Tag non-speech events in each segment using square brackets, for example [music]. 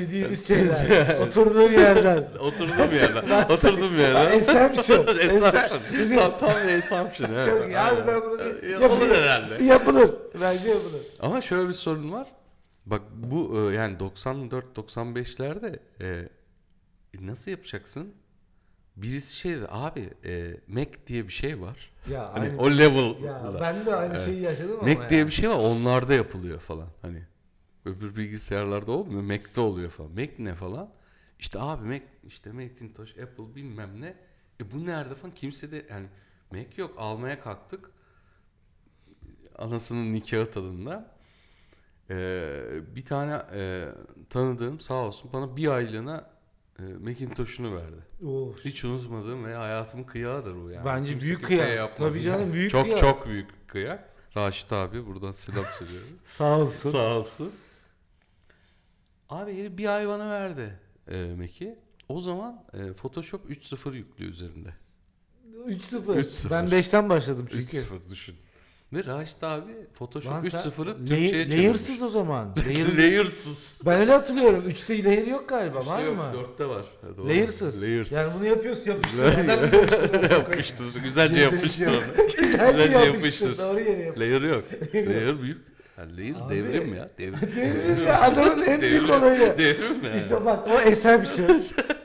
Sevdiğimiz [laughs] şeyler. Oturduğun yerden. [laughs] oturduğum yerden. oturduğum yerden. Assumption. Assumption. [laughs] Bizim- tam, tam bir assumption. evet. Çok iyi. Abi ben bunu. Yapılır herhalde. Yapılır. Bence yapılır. Ama şöyle bir sorun var. Bak bu e, yani 94-95'lerde e, nasıl yapacaksın? Birisi şey dedi abi e, Mac diye bir şey var. Ya Hani aynı. o level. Ya ben de aynı şeyi yaşadım ama Mac ya. diye bir şey var onlarda yapılıyor falan hani. Öbür bilgisayarlarda olmuyor Mac'te oluyor falan. Mac ne falan? İşte abi Mac işte Macintosh, Apple bilmem ne. E bu nerede falan kimse de yani Mac yok almaya kalktık. Anasının nikahı tadında. Ee, bir tane e, tanıdığım sağ olsun bana bir aylığına e, Macintosh'unu verdi. Of. Hiç unutmadığım ve hayatımın kıyağıdır bu yani. Bence Kimse büyük kimseye kıyak. yapmaz. Tabii canım büyük çok kıyak. çok büyük kıyak. Raşit abi buradan selam [laughs] söylüyorum. Sağ olsun. Sağ olsun. Abi herif bir ay bana verdi e, Mac'i. O zaman e, Photoshop 3.0 yüklü üzerinde. 3-0. 3-0. Ben 5'ten başladım çünkü. 3.0 düşün. Ve Raşit abi Photoshop Lan sen 3.0'ı lay- Türkçe'ye çevirmiş. Layersız o zaman. [laughs] Layer, Layersız. ben öyle hatırlıyorum. 3'te layer yok galiba. Var Şey yok, mı? 4'te var. Ha, doğru. Layersız. Layersız. Yani bunu yapıyorsun yapıştır. [laughs] [laughs] Yapıştır. yapıştır. Güzelce yapıştır. onu. Güzel Güzelce yapıştır. yapıştır. Doğru yere yapıştır. Layer yok. Layer büyük. Layer Abi. devrim ya. [laughs] Devrim. Devrim ya, Adamın en büyük olayı. Devrim yani. İşte bak o eser bir şey.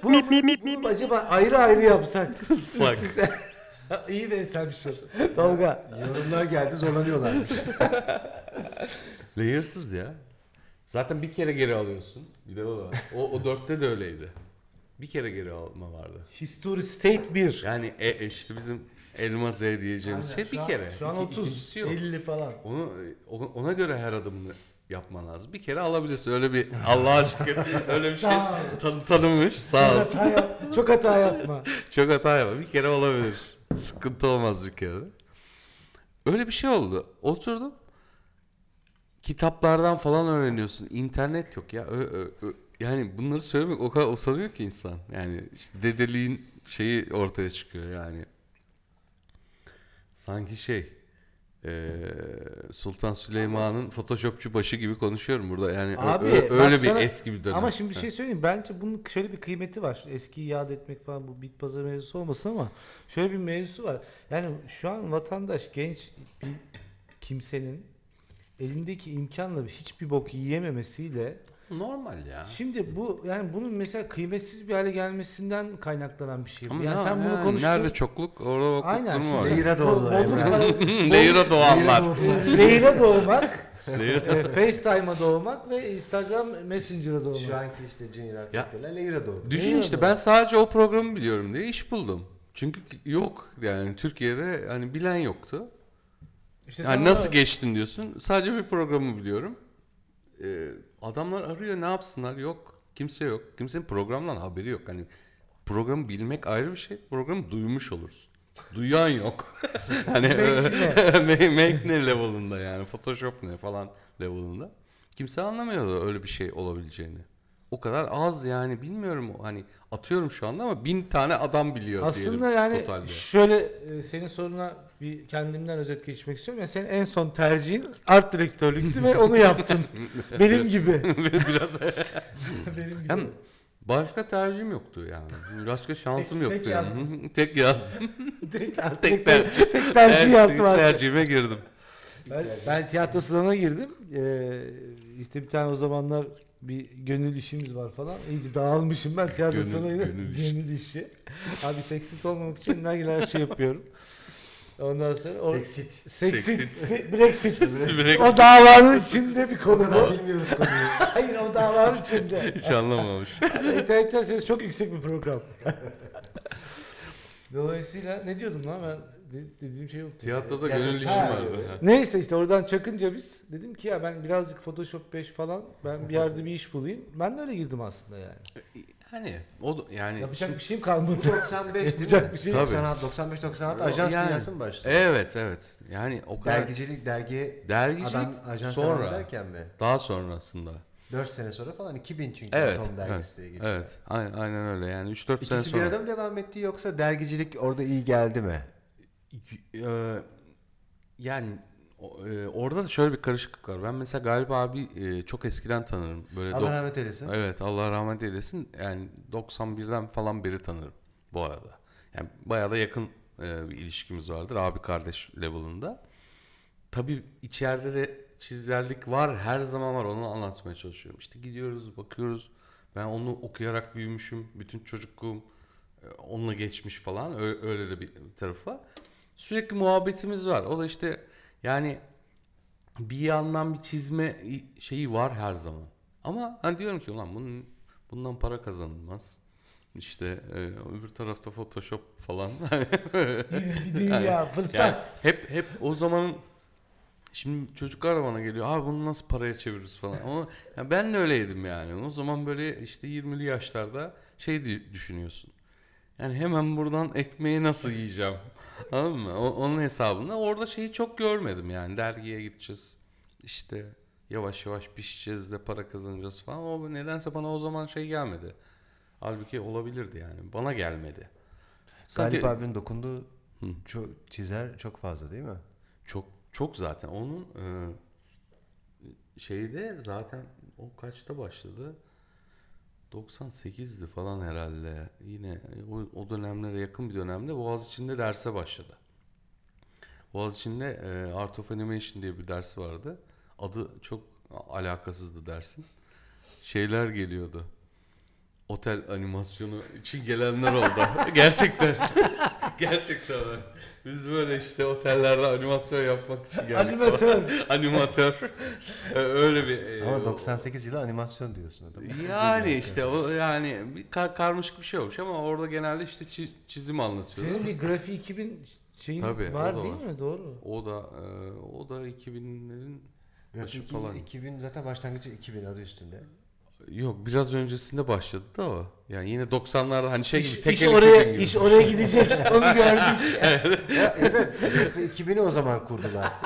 Bunu, bunu acaba ayrı ayrı yapsak. [laughs] Sak. [laughs] İyi de eser bir şey. Tolga. Yorumlar geldi zorlanıyorlarmış. Layersız ya. Zaten bir kere geri alıyorsun. Bir de o da var. O, o dörtte de öyleydi. Bir kere geri alma vardı. History State 1. Yani e, e, işte bizim elma Z diyeceğimiz şey bir kere. Şu an İki- 30, ikincisi yok. 50 falan. Onu ona göre her adımını yapman lazım. Bir kere alabilirsin. Öyle bir Allah aşkına [laughs] öyle bir şey Sağ ol. tan- tanınmış. Çok Sağ olsun. hata, yap, çok hata yapma. [laughs] Çok hata yapma. Bir kere olabilir. Sıkıntı olmaz bir kere. Öyle bir şey oldu. Oturdum. Kitaplardan falan öğreniyorsun. İnternet yok ya. Ö- ö- ö- yani bunları söylemek o kadar usanıyor ki insan. Yani işte dedeliğin şeyi ortaya çıkıyor yani. Sanki şey eee, Sultan Süleyman'ın Photoshopçu başı gibi konuşuyorum burada. Yani ö- Abi, ö- öyle bak bir sana- eski bir dönem. Ama şimdi bir şey söyleyeyim. Bence bunun şöyle bir kıymeti var. Eskiyi yad etmek falan bu bit pazarı mevzusu olmasın ama şöyle bir mevzusu var. Yani şu an vatandaş genç bir kimsenin elindeki imkanla hiçbir bok yiyememesiyle Normal ya. şimdi bu yani bunun mesela kıymetsiz bir hale gelmesinden kaynaklanan bir şey. Ama yani ne- sen bunu yani konuştun. Nerede çokluk orada bokluk Aynen. durumu var. şimdi Leyra kara- Leyra doğanlar. [laughs] Leyra doğmak, [laughs] e, FaceTime'a doğmak ve Instagram Messenger'a doğmak. Şu anki işte Junior Ya. Faktörler Leyra doğdu. Düşün Leyra işte doğ- ben sadece o programı biliyorum diye iş buldum. Çünkü yok yani Türkiye'de hani bilen yoktu. İşte Yani nasıl geçtin diyorsun. Sadece bir programı biliyorum. Ee, adamlar arıyor ne yapsınlar yok. Kimse yok. Kimsenin programdan haberi yok. Hani programı bilmek ayrı bir şey. Programı duymuş olursun. Duyan yok. [laughs] hani [laughs] Make Make ne level'ında yani Photoshop ne falan level'ında. Kimse anlamıyordu öyle bir şey olabileceğini. O kadar az yani bilmiyorum hani atıyorum şu anda ama bin tane adam biliyor Aslında diyelim yani totalde. şöyle e, senin soruna bir kendimden özet geçmek istiyorum. Yani senin en son tercihin art direktörlüktü ve onu yaptın. [laughs] Benim gibi. [laughs] Biraz [laughs] Benim gibi. Hem başka tercihim yoktu yani. Başka şansım Tek- yoktu tek yani. tek yazdım. Tek, art tek direktör- tek tercih yaptım tercihime girdim. Ben, ben tiyatro sınavına girdim. Ee, işte bir tane o zamanlar bir gönül işimiz var falan. İyice dağılmışım ben tiyatro Gönül- sınavına. gönül işi. Gönül işi. Abi seksit olmamak için elimden gelen her şey yapıyorum. Ondan sonra o Seksit. seksit, Seksit. se- Brexit. [laughs] Brexit. o davanın içinde bir konu O kadar bilmiyoruz konuyu. [laughs] Hayır o davanın içinde. Hiç anlamamış. İnternetler sayısı çok yüksek bir program. [laughs] Dolayısıyla ne diyordum lan ben de- dediğim şey yoktu. Tiyatroda Tiyatro- gönül işim Ha. vardı. Neyse işte oradan çakınca biz dedim ki ya ben birazcık Photoshop 5 falan ben bir yerde bir iş bulayım. Ben de öyle girdim aslında yani. Hani o da- yani Yapacak şimdi- bir şeyim kalmadı. 95 değil Yapacak bir şey yok. 96, 95 96 ajans Yani- dünyası mı başladı? Evet evet. Yani o kadar Dergicilik, dergi dergicilik adam ajans sonra devam ederken mi? daha sonrasında. 4 sene sonra falan 2000 çünkü Evet. Atom Evet. dergisi diye geçiyor. evet. Aynen, aynen öyle. Yani 3-4 sene İkisi bir sonra. arada mı devam etti yoksa dergicilik orada iyi geldi mi? Ee, yani e, orada da şöyle bir karışıklık var. Ben mesela galiba abi e, çok eskiden tanırım. Böyle Allah rahmet eylesin. Evet Allah rahmet eylesin. Yani 91'den falan beri tanırım bu arada. Yani bayağı da yakın e, bir ilişkimiz vardır abi kardeş level'ında. Tabii içeride de çizerlik var her zaman var onu anlatmaya çalışıyorum. İşte gidiyoruz bakıyoruz ben onu okuyarak büyümüşüm bütün çocukluğum e, onunla geçmiş falan Ö- öyle de bir tarafı var. Sürekli muhabbetimiz var o da işte yani bir yandan bir çizme şeyi var her zaman. Ama hani diyorum ki ulan bunun, bundan para kazanılmaz. İşte e, öbür tarafta Photoshop falan. [laughs] bir dünya fırsat. yani hep hep o zamanın şimdi çocuklar da bana geliyor. Abi bunu nasıl paraya çeviririz falan. Ama ya ben de öyleydim yani. O zaman böyle işte 20'li yaşlarda şey düşünüyorsun. Yani hemen buradan ekmeği nasıl yiyeceğim? [laughs] Anladın mı? O- onun hesabında orada şeyi çok görmedim yani. Dergiye gideceğiz. İşte yavaş yavaş pişeceğiz de para kazanacağız falan. O nedense bana o zaman şey gelmedi. Halbuki olabilirdi yani. Bana gelmedi. Sanki- Galip abinin dokunduğu çok çizer çok fazla değil mi? Çok çok zaten onun e, şeyde zaten o kaçta başladı? 98'di falan herhalde. Yine o, o dönemlere yakın bir dönemde Boğaziçi'nde derse başladı. Boğaziçi'nde e, Art of Animation diye bir dersi vardı. Adı çok alakasızdı dersin. Şeyler geliyordu. Otel animasyonu için gelenler oldu. [laughs] Gerçekten. [laughs] Gerçekten. Biz böyle işte otellerde animasyon yapmak için geldik. Animatör. [laughs] Animatör. Ee, Öyle bir. e, Ama 98 yılı animasyon diyorsun adam. Yani işte o yani bir kar- karmaşık bir şey olmuş ama orada genelde işte çi- çizim anlatıyor. Senin bir grafiği 2000 şeyin Tabii, var o da değil var. mi? Doğru. O da e, o da 2000'lerin başı Grafik falan. 2000 zaten başlangıcı 2000 adı üstünde. Yok biraz öncesinde başladı da o. Yani yine 90'larda hani şey gibi İş, tek iş oraya gibi. iş oraya gidecek. [laughs] Onu gördük. ya, ya da grafik 2000'i o zaman kurdular. [laughs]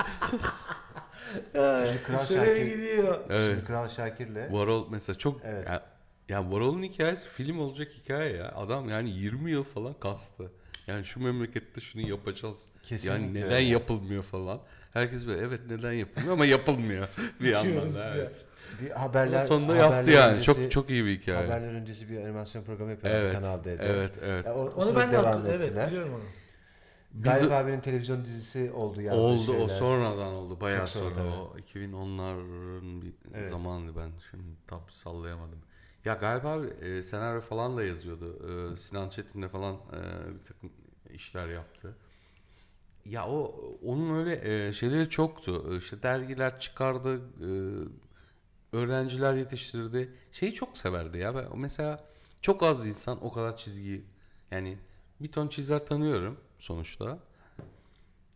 Şimdi Kral oraya Şakir, gidiyor. Evet. şimdi Kral Şakir'le Varol mesela çok Evet. ya, ya Varol'un hikayesi film olacak hikaye ya. Adam yani 20 yıl falan kastı. Yani şu memlekette şunu yapacağız. Kesinlikle yani neden yapılmıyor falan. Herkes böyle evet neden yapılmıyor ama yapılmıyor [laughs] bir yandan da. Evet. bir haberler Ama sonunda haberler yaptı yani. öncesi- çok çok iyi bir hikaye. Haberler öncesi bir animasyon programı yapıyorlar evet. Kanal D'de. Evet, evet. O, o Onu ben de hatırlıyorum. Evet biliyorum onu. Galip Biz- abinin televizyon dizisi oldu yazdığı Oldu şeyler. o sonradan oldu bayağı Çok sonra, sonra, o 2010'ların bir Evet. zamandı ben şimdi tam sallayamadım. Ya galiba e, senaryo falan da yazıyordu. E, Sinan Çetin'le falan e, bir takım işler yaptı. Ya o onun öyle e, şeyleri çoktu. E, İşte dergiler çıkardı, e, öğrenciler yetiştirdi. Şeyi çok severdi ya. Ben, mesela çok az insan o kadar çizgiyi yani bir ton çizer tanıyorum sonuçta.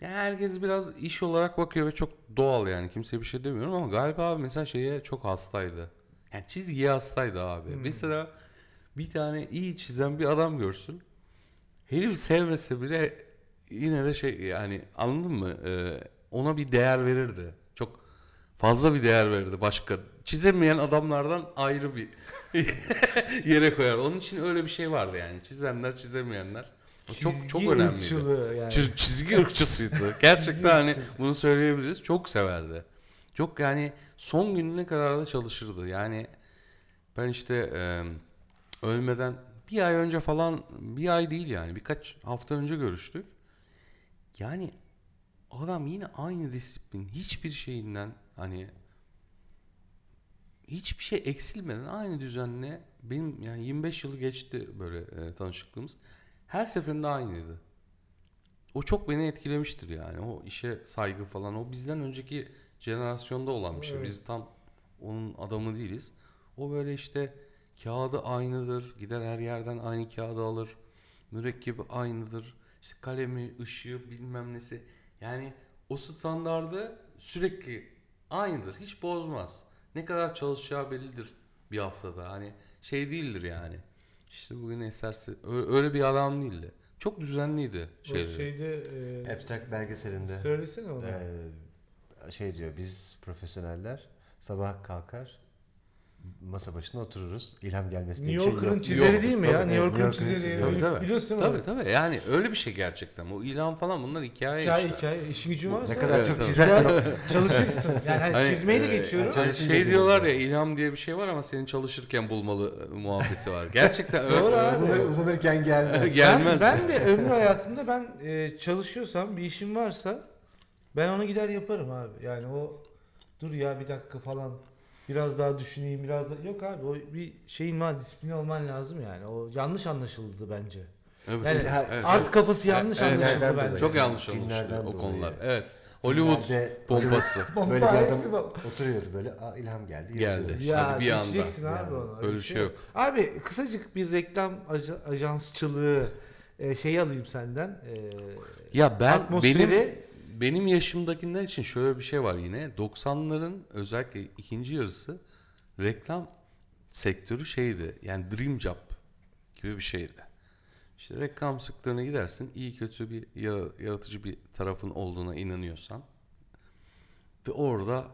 Ya herkes biraz iş olarak bakıyor ve çok doğal yani kimseye bir şey demiyorum ama galiba mesela şeye çok hastaydı. Yani çizgiye hastaydı abi. Mesela bir tane iyi çizen bir adam görsün. Herif sevmese bile yine de şey yani anladın mı? Ee, ona bir değer verirdi. Çok fazla bir değer verirdi başka. Çizemeyen adamlardan ayrı bir [laughs] yere koyar. Onun için öyle bir şey vardı yani. Çizenler, çizemeyenler. O çok çok Çizgi önemliydi. yani. Çi- çizgi ırkçısıydı. [laughs] Gerçekten hani bunu söyleyebiliriz. Çok severdi. Çok yani son gününe kadar da çalışırdı. Yani ben işte e, ölmeden bir ay önce falan bir ay değil yani birkaç hafta önce görüştük. Yani adam yine aynı disiplin hiçbir şeyinden hani hiçbir şey eksilmeden aynı düzenle benim yani 25 yılı geçti böyle e, tanışıklığımız. Her seferinde aynıydı. O çok beni etkilemiştir yani. O işe saygı falan. O bizden önceki jenerasyonda olan bir şey. Evet. Biz tam onun adamı değiliz. O böyle işte kağıdı aynıdır. Gider her yerden aynı kağıdı alır. Mürekkebi aynıdır. İşte kalemi, ışığı bilmem nesi. Yani o standardı sürekli aynıdır. Hiç bozmaz. Ne kadar çalışacağı bellidir bir haftada. Hani şey değildir yani. İşte bugün eserse ö- öyle bir adam değildi. Çok düzenliydi O şeyleri. şeyde e, Abstract belgeselinde söylesene onu. e, şey diyor biz profesyoneller sabah kalkar masa başına otururuz. İlham gelmesi New şey Yorker'ın yok. çizeri Yok. değil mi ya? Tabii, New Yorker'ın New Yorker'ın çizeri. Tabii, tabii. Biliyorsun değil mi? Tabii tabii yani öyle bir şey gerçekten. O ilan falan bunlar hikaye Hikaye işte. hikaye. İşin gücün varsa Ne kadar Evet, çok tabii. çizersen çalışırsın. Yani hani Hani, çizmeyi de e, geçiyorum. yani Hani şey diyorlar ya ilham diye bir şey var ama senin çalışırken bulmalı e, muhabbeti var. Gerçekten [laughs] öyle. Doğru abi. uzanır, uzanırken [laughs] gelmez. Gelmez. Ben, ben de ömrü hayatımda ben e, çalışıyorsam bir işim varsa ben onu gider yaparım abi. Yani o dur ya bir dakika falan biraz daha düşüneyim biraz da yok abi o bir şeyin var disiplin olman lazım yani. O yanlış anlaşıldı bence. Evet. Yani Evet. art kafası yanlış Evet, anlaşıldı filmlerden bence. dolayı. Çok yanlış olmuştu o dolayı. konular. Evet. Hollywood Filmlerde pompası. Böyle bir adam oturuyordu böyle. Aa, ilham geldi. Geldi. Ya Hadi bir anda. abi Yani onu. Öyle bir şey yok. Abi kısacık bir reklam aja- ajansçılığı e, şeyi alayım senden. E, Ya ben atmosferi benim benim yaşımdakiler için şöyle bir şey var yine. 90'ların özellikle ikinci yarısı reklam sektörü şeydi. Yani dream job gibi bir şeydi. İşte reklam sektörüne gidersin. iyi kötü bir yara- yaratıcı bir tarafın olduğuna inanıyorsan ve orada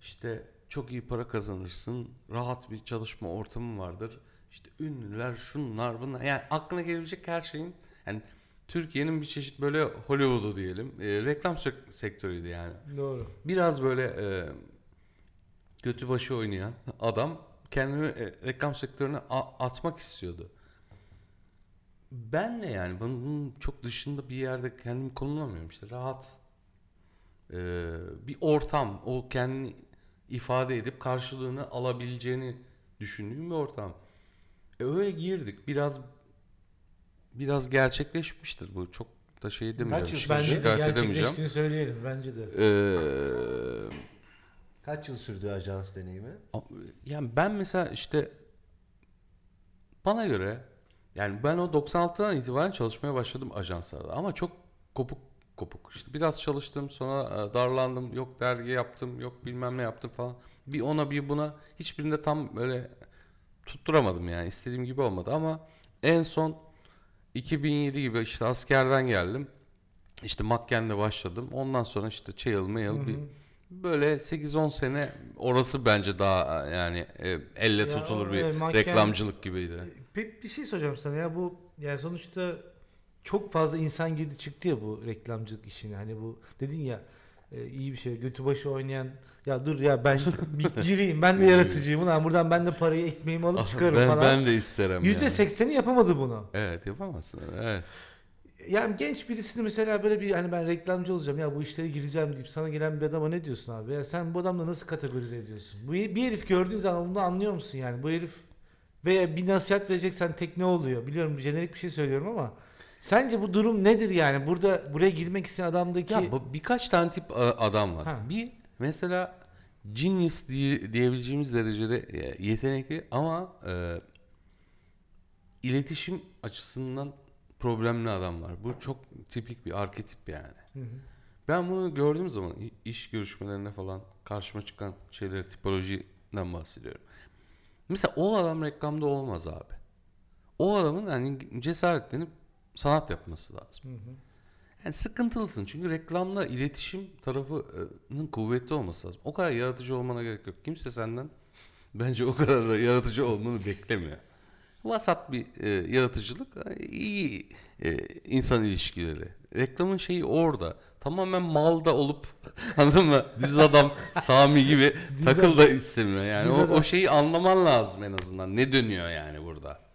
işte çok iyi para kazanırsın. Rahat bir çalışma ortamı vardır. İşte ünlüler, şunlar, bunlar. Yani aklına gelebilecek her şeyin yani Türkiye'nin bir çeşit böyle Hollywood'u diyelim. e, reklam sek- sektörüydü yani. doğru. Biraz böyle e, götü başı oynayan adam kendini e, reklam sektörüne a- atmak istiyordu. Ben de yani bunun, bunun çok dışında bir yerde kendimi konumlamıyorum işte rahat e, bir ortam o kendini ifade edip karşılığını alabileceğini düşündüğüm bir ortam. E, öyle girdik biraz biraz gerçekleşmiştir bu. Çok da şey demeyeceğim yıl şimdi Bence de gerçekleştiğini söyleyelim bence de. Ee, Kaç yıl sürdü ajans deneyimi? yani ben mesela işte bana göre yani ben o 96'dan itibaren çalışmaya başladım ajanslarda. Ama çok kopuk kopuk. İşte biraz çalıştım sonra e, darlandım. Yok dergi yaptım yok bilmem ne yaptım falan. Bir ona bir buna hiçbirinde tam böyle tutturamadım yani. İstediğim gibi olmadı. Ama en son 2007 gibi işte askerden geldim işte Makken'le başladım ondan sonra işte Çayıl Mayıl bir böyle 8-10 sene orası bence daha yani e, elle Ya, tutulur bir evet, Makken- reklamcılık gibiydi. Peki bir şey soracağım sana ya bu yani sonuçta çok fazla insan girdi çıktı ya bu reklamcılık işine. Hani bu dedin ya e, iyi bir şey götü başı oynayan ya dur ya ben [laughs] bir gireyim ben de yaratıcıyım ulan buradan ben de parayı ekmeğimi alıp çıkarım ben, falan. ben de isterim Yüzde yani. sekseni yapamadı bunu. Evet yapamazsın. Evet. Yani genç birisini mesela böyle bir hani ben reklamcı olacağım ya bu işlere gireceğim deyip sana gelen bir adama ne diyorsun abi? Ya sen bu adamla nasıl kategorize ediyorsun? Bu bir herif gördüğün zaman bunu anlıyor musun yani? Bu herif veya bir nasihat vereceksen tek ne oluyor? Biliyorum jenerik bir şey söylüyorum ama sence bu durum nedir yani? Burada buraya girmek isteyen adamdaki Ya bu birkaç tane tip a- adam var. Ha. Bir mesela genius diye, diyebileceğimiz derecede e, yetenekli ama e, iletişim açısından problemli adam var. Bu çok tipik bir arketip yani. Hı hı. Ben bunu gördüğüm zaman i- iş görüşmelerinde falan karşıma çıkan şeyleri tipolojiden bahsediyorum. Mesela o adam reklamda olmaz abi. O adamın hani cesaretlenip sanat yapması lazım. Hı hı. Yani sıkıntılısın çünkü reklamla iletişim tarafının kuvvetli olması lazım. O kadar yaratıcı olmana gerek yok. Kimse senden [laughs] bence o kadar da yaratıcı olmanı beklemiyor. Vasat bir e, yaratıcılık, e, iyi e, insan ilişkileri. Reklamın şeyi orada. Tamamen malda olup [laughs] anladın mı? Düz adam [laughs] Sami gibi takıl da istemiyor. Yani o, o şeyi anlaman lazım en azından. Ne dönüyor yani burada?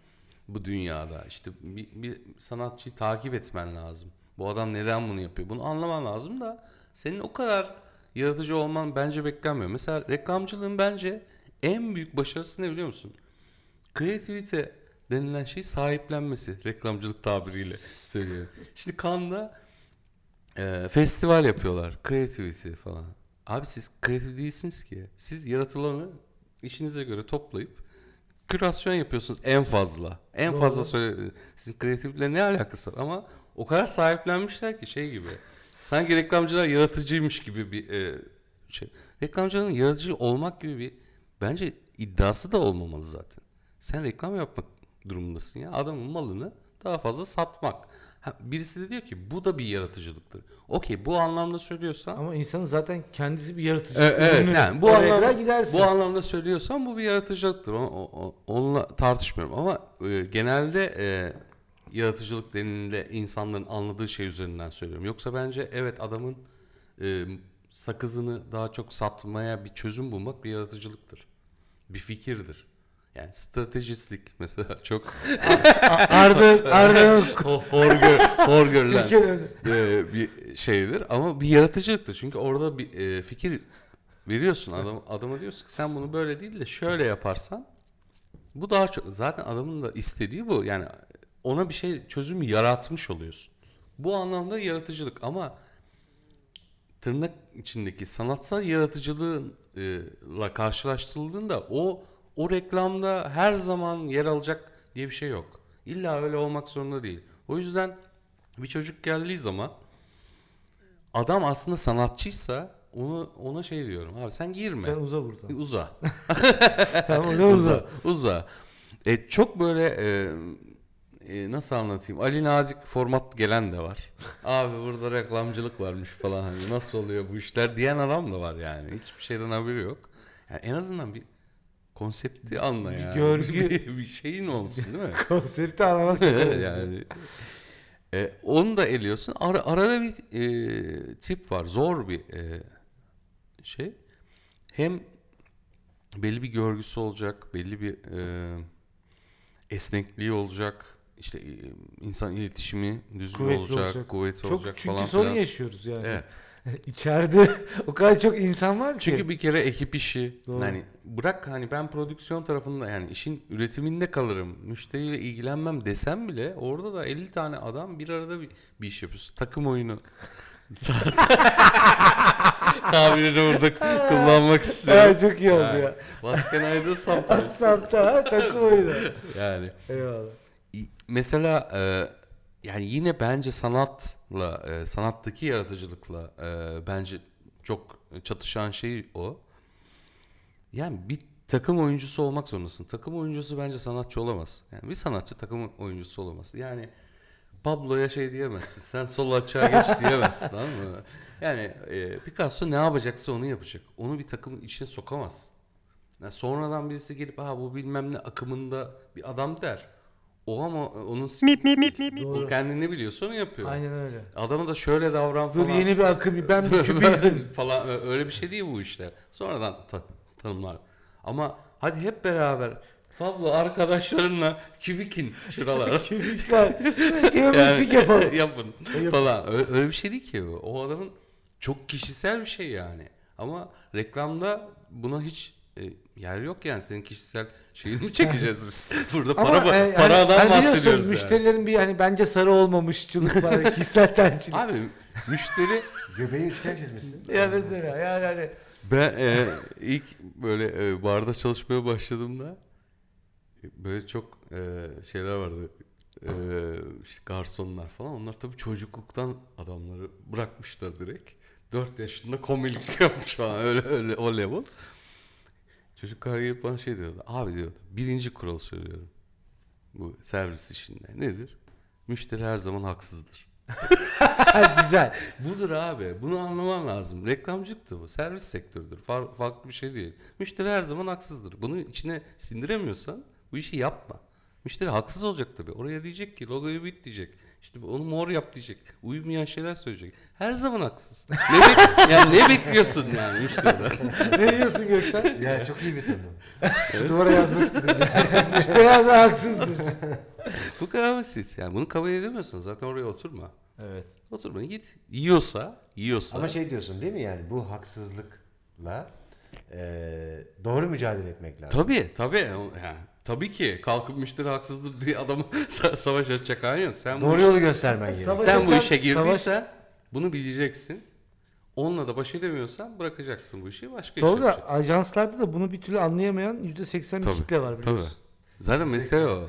Bu dünyada. İşte bir, bir sanatçıyı takip etmen lazım. Bu adam neden bunu yapıyor? Bunu anlaman lazım da senin o kadar yaratıcı olman bence beklenmiyor. Mesela reklamcılığın bence en büyük başarısı ne biliyor musun? Kreativite denilen şey sahiplenmesi. Reklamcılık tabiriyle söylüyorum. Şimdi Cannes'da e, festival yapıyorlar. Creativity falan. Abi siz kreatif değilsiniz ki. Siz yaratılanı işinize göre toplayıp kürasyon yapıyorsunuz en fazla. En Doğru. fazla söyle sizin kreatifle ne alakası var ama o kadar sahiplenmişler ki şey gibi. Sanki reklamcılar yaratıcıymış gibi bir e, şey. Reklamcının yaratıcı olmak gibi bir bence iddiası da olmamalı zaten. Sen reklam yapmak durumundasın ya. Adamın malını daha fazla satmak. Ha, birisi de diyor ki bu da bir yaratıcılıktır. Okey bu anlamda söylüyorsan Ama insanın zaten kendisi bir yaratıcı. E, evet yani bu anlamda gidersin. bu anlamda söylüyorsan bu bir yaratıcılıktır. O- onunla tartışmıyorum ama e, genelde e, yaratıcılık denildiğinde insanların anladığı şey üzerinden söylüyorum. Yoksa bence evet adamın e, sakızını daha çok satmaya bir çözüm bulmak bir yaratıcılıktır. Bir fikirdir. Yani stratejistlik [laughs] mesela çok Arda Arda hor, gör, hor görülen e, bir şeydir ama bir yaratıcılıktır. Çünkü orada bir e, fikir veriyorsun adam adama diyorsun ki sen bunu böyle değil de şöyle yaparsan bu daha çok zaten adamın da istediği bu. Yani ona bir şey çözüm yaratmış oluyorsun. Bu anlamda yaratıcılık ama tırnak içindeki sanatsal yaratıcılığla karşılaştırıldığında o o reklamda her zaman yer alacak diye bir şey yok. İlla öyle olmak zorunda değil. O yüzden bir çocuk geldiği zaman adam aslında sanatçıysa onu ona şey diyorum. Abi sen girme. sen uza buradan. Uza. [laughs] Tamam uza uza. Uza. Uza. E, çok böyle e, e, nasıl anlatayım? Ali Nazik format gelen de var. Abi burada reklamcılık varmış falan hani nasıl oluyor bu işler diyen adam da var yani. Hiçbir şeyden haberi yok. Yani en azından bir konsepti anla Bir yani. görgü- [laughs] bir, bir şeyin olsun değil mi? [laughs] Konsepti anlamak yani e, onu da eliyorsun. Ara, arada bir e, tip var. Zor bir e, şey. Hem belli bir görgüsü olacak, belli bir e, esnekliği olacak. İşte e, insan iletişimi düzgün Kuvvetli olacak, olacak. kuvvetli Çok olacak çünkü falan sorun filan. yaşıyoruz yani. Evet. [laughs] İçeride o kadar çok insan var ki. Çünkü bir kere ekip işi. Doğru. Yani bırak hani ben prodüksiyon tarafında yani işin üretiminde kalırım. Müşteriyle ilgilenmem desem bile orada da 50 tane adam bir arada bir, bir iş yapıyorsun. Takım oyunu. [laughs] Tabirini burada kullanmak istiyorum. Aa, çok iyi oldu Yani, ya. What can I do sometimes? [laughs] Takım oyunu. Yani Eyvallah. Mesela e, yani yine bence sanatla e, sanattaki yaratıcılıkla e, bence çok çatışan şey o. Yani bir takım oyuncusu olmak zorundasın. Takım oyuncusu bence sanatçı olamaz. Yani bir sanatçı takım oyuncusu olamaz. Yani Pablo'ya şey diyemezsin. Sen sol açığa geç [laughs] diyemezsin tamam mı? Yani e, Picasso ne yapacaksa onu yapacak. Onu bir takımın içine sokamazsın. Yani sonradan birisi gelip ha bu bilmem ne akımında bir adam der. O ama onun Doğru. kendini biliyorsa onu yapıyor. Aynen öyle. Adama da şöyle davran Dur falan. yeni bir akım. Ben bir [laughs] küpizm. falan öyle bir şey değil bu işler. Sonradan ta- tanımlar. Ama hadi hep beraber Pablo arkadaşlarınla kübikin şuralara. [laughs] Kübikler. Geometrik yapalım. [laughs] yapın falan. Öyle, öyle bir şey değil ki. O adamın çok kişisel bir şey yani. Ama reklamda buna hiç e, yer yok yani. Senin kişisel şeyini mi çekeceğiz biz? [laughs] Burada para Ama e, paradan biliyorsun, bahsediyoruz yani. Müşterilerin bir hani bence sarı olmamışçılık var. [laughs] kişisel tercih. Abi müşteri [laughs] Göbeği üçgen çizmişsin. ya mesela yani hani Ben e, ilk böyle e, barda çalışmaya başladığımda e, böyle çok e, şeyler vardı. E, işte garsonlar falan. Onlar tabii çocukluktan adamları bırakmışlar direkt. 4 yaşında komilik yapmış falan öyle öyle o level. Çocuklar gelip bana şey diyordu. Abi diyordu. Birinci kural söylüyorum. Bu servis işinde. Nedir? Müşteri her zaman haksızdır. [laughs] ha, güzel. Budur abi. Bunu anlaman lazım. Reklamcılıktı bu. Servis sektörüdür. Far- farklı bir şey değil. Müşteri her zaman haksızdır. Bunu içine sindiremiyorsan bu işi yapma. Müşteri haksız olacak tabii. Oraya diyecek ki logoyu bit diyecek. İşte onu mor yap diyecek. Uyumayan şeyler söyleyecek. Her zaman haksız. Ne, bek- [laughs] yani ne bekliyorsun yani müşteriden? ne diyorsun Göksel? Ya çok iyi tanım. Şu duvara yazmak istedim. [laughs] Müşteri her zaman haksızdır. bu kadar basit. Yani bunu kabul edemiyorsan zaten oraya oturma. Evet. Oturma git. Yiyorsa, yiyorsa. Ama şey diyorsun değil mi yani bu haksızlıkla eee, doğru mücadele etmek lazım. Tabii tabii. Yani, tabii ki kalkıp müşteri haksızdır diye adamı [laughs] sa- savaş açacak halin yok. Sen bu, Doğru iş- yolu göstermen gerekiyor. Savaş sen bu açan- işe savaş- girdiysen bunu bileceksin. Onunla da baş edemiyorsan bırakacaksın bu işi başka iş Tolga yapacaksın. ajanslarda da bunu bir türlü anlayamayan %80 bir Tabii, kitle var Tabii. biliyorsun. Zaten mesele o.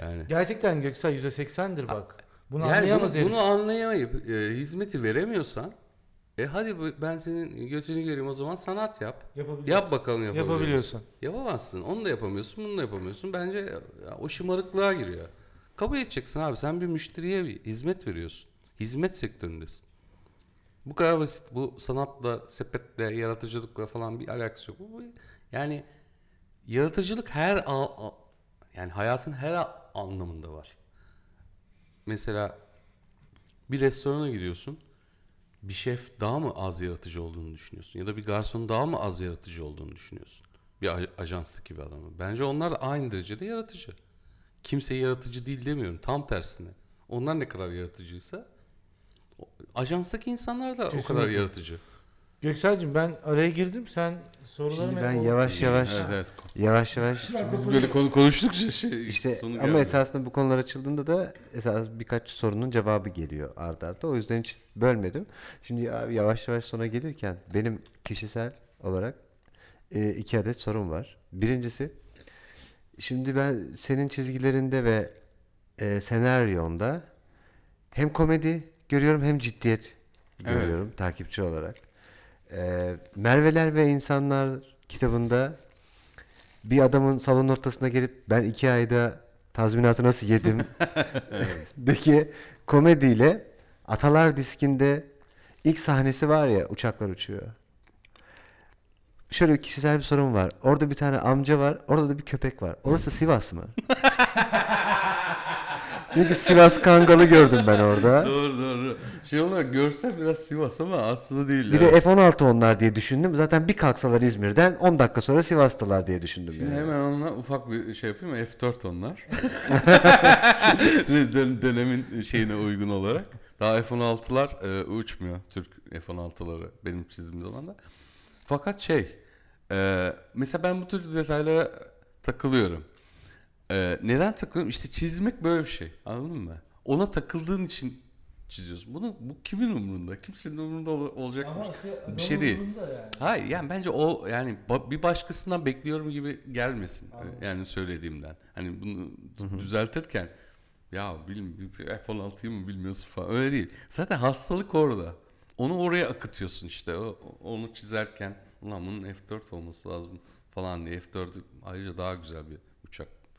Yani. Gerçekten Göksel %80'dir bak. Bunu yani anlayamaz bunu, herif. bunu anlayamayıp e, hizmeti veremiyorsan e hadi ben senin götünü göreyim o zaman sanat yap. Yapabiliyorsun. Yap bakalım yapabiliyor musun? Yapabiliyorsun. Yapamazsın. Onu da yapamıyorsun, bunu da yapamıyorsun. Bence ya, o şımarıklığa giriyor. Kabul edeceksin abi. Sen bir müşteriye bir hizmet veriyorsun. Hizmet sektöründesin. Bu kadar basit. Bu sanatla, sepetle, yaratıcılıkla falan bir alakası yok. Yani yaratıcılık her yani hayatın her anlamında var. Mesela bir restorana gidiyorsun. Bir şef daha mı az yaratıcı olduğunu düşünüyorsun? Ya da bir garson daha mı az yaratıcı olduğunu düşünüyorsun? Bir aj- ajanstaki bir adamı. Bence onlar aynı derecede yaratıcı. Kimse yaratıcı değil demiyorum. Tam tersine. Onlar ne kadar yaratıcıysa ajanstaki insanlar da o kadar Kesinlikle. yaratıcı. Göksel'cim ben araya girdim. Sen sorularını Şimdi ben yavaş yavaş Evet, evet. yavaş yavaş Biz böyle konu konuştukça şey işte sonu ama geldi. esasında bu konular açıldığında da esas birkaç sorunun cevabı geliyor ardarda. arda. O yüzden hiç bölmedim. Şimdi abi yavaş yavaş sona gelirken benim kişisel olarak e, iki adet sorum var. Birincisi şimdi ben senin çizgilerinde ve e, senaryonda hem komedi görüyorum hem ciddiyet Evet. görüyorum takipçi olarak. E, Merveler ve İnsanlar kitabında bir adamın salon ortasına gelip ben iki ayda tazminatı nasıl yedim [laughs] [laughs] deki komediyle Atalar diskinde ilk sahnesi var ya uçaklar uçuyor. Şöyle bir kişisel bir sorum var. Orada bir tane amca var. Orada da bir köpek var. Orası Sivas mı? [laughs] Çünkü Sivas Kangalı gördüm ben orada. [laughs] Doğru doğru. Şey olarak görsel biraz Sivas ama aslında değil. Bir yani. de F-16 onlar diye düşündüm. Zaten bir kalksalar İzmir'den 10 dakika sonra Sivas'talar diye düşündüm. Şimdi Yani. hemen onunla ufak bir şey yapayım mı? F4 onlar. [laughs] [laughs] Dön- Dönemin şeyine uygun olarak. Daha F-16'lar e, uçmuyor. Türk F-16'ları benim çizdiğim zaman da. Fakat şey e, mesela ben bu tür detaylara takılıyorum. E, neden takılıyorum? İşte çizmek böyle bir şey. Anladın mı? Ona takıldığın için çiziyorsun. Bunu bu kimin umurunda? Kimsenin umurunda ol- olacak bir, bir şey değil. Hayır yani bence o yani bir başkasından bekliyorum gibi gelmesin. Yani söylediğimden. Hani bunu düzeltirken ya bilim F-16'yı mı bilmiyorsun falan öyle değil. Zaten hastalık orada. Onu oraya akıtıyorsun işte. O, onu çizerken ulan bunun F4 olması lazım falan diye F4 ayrıca daha güzel bir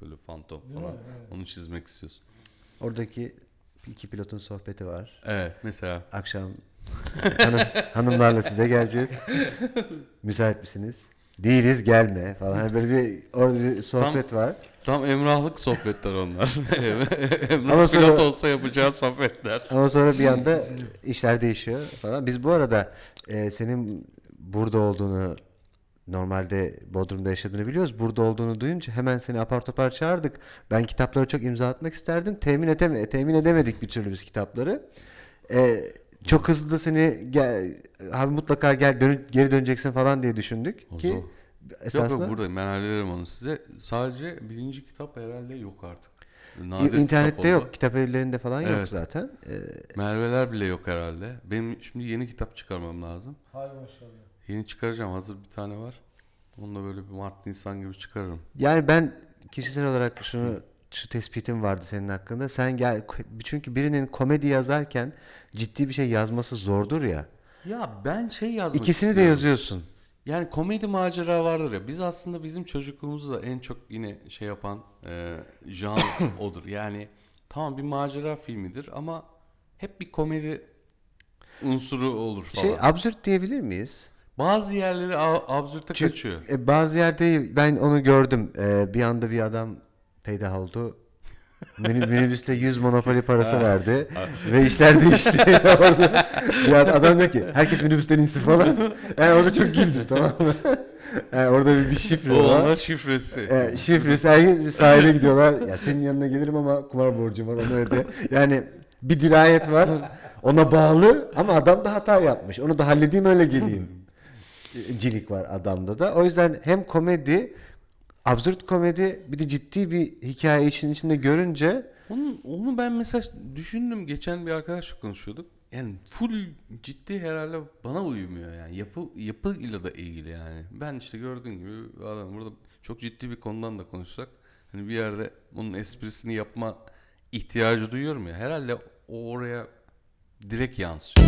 böyle fantom falan. Onu çizmek istiyorsun. Oradaki iki pilotun sohbeti var. Evet mesela Akşam hanım, hanımlarla size geleceğiz. Müsait misiniz? Değiliz gelme falan. Hani böyle bir orada bir sohbet var. tam emrahlık sohbetler onlar. [laughs] Emrah Ama sonra- pilot olsa yapacağı sohbetler. Ama sonra bir anda işler değişiyor falan. Biz bu arada e, senin burada olduğunu normalde Bodrum'da yaşadığını biliyoruz. Burada olduğunu duyunca hemen seni apar topar çağırdık. Ben kitapları çok imza atmak isterdim. Temin, edeme, temin edemedik bir türlü biz kitapları. E, çok hızlı da seni gel, abi mutlaka gel dönü- geri döneceksin falan diye düşündük O ki zor. Yok esasında yok buradayım ben hallederim onu size. Sadece birinci kitap herhalde yok artık. Nadir internette kitap oldu. yok. Kitap evlerinde falan yok Evet. zaten. E, Merveler bile yok herhalde. Benim şimdi yeni kitap çıkarmam lazım. Hay maşallah. Yeni çıkaracağım. Hazır bir tane var. Onu da böyle bir Mart Nisan gibi çıkarırım. Yani ben kişisel olarak şunu şu tespitim vardı senin hakkında. Sen gel çünkü birinin komedi yazarken ciddi bir şey yazması zordur ya. Ya ben şey yazmak İkisini de yazıyorsun. Yani komedi macera vardır ya. Biz aslında bizim çocukluğumuzu da en çok yine şey yapan e, janr [coughs] odur. Yani tamam bir macera filmidir ama hep bir komedi unsuru olur falan. Şey absürt diyebilir miyiz? Bazı yerleri absürte Çünkü, kaçıyor. e, bazı yerde ben onu gördüm. E, bir anda bir adam peydah oldu. Mini- Minibüste 100 monopoli parası verdi [laughs] ve işler değişti [laughs] orada. Ad- adam diyor ki herkes minibüsten insin falan. Yani orada çok güldüm tamam mı? Yani orada bir, bir şifre O var. onlar şifresi. E, şifresi her sahile gidiyorlar. Ya senin yanına gelirim ama kumar borcum var onu öde. Yani bir dirayet var. Ona bağlı ama adam da hata yapmış. Onu da halledeyim öyle geleyim. Cilik var adamda da. O yüzden hem komedi, absürt komedi bir de ciddi bir hikaye için içinde görünce Onu, onu ben mesela düşündüm. Geçen bir arkadaşla konuşuyorduk. Yani full ciddi herhalde bana uymuyor yani. Yapı yapıyla da ilgili yani. Ben işte gördüğün gibi adam burada çok ciddi bir konudan da konuşsak hani bir yerde bunun esprisini yapma ihtiyacı duyuyorum ya. Herhalde o oraya direkt yansıyor.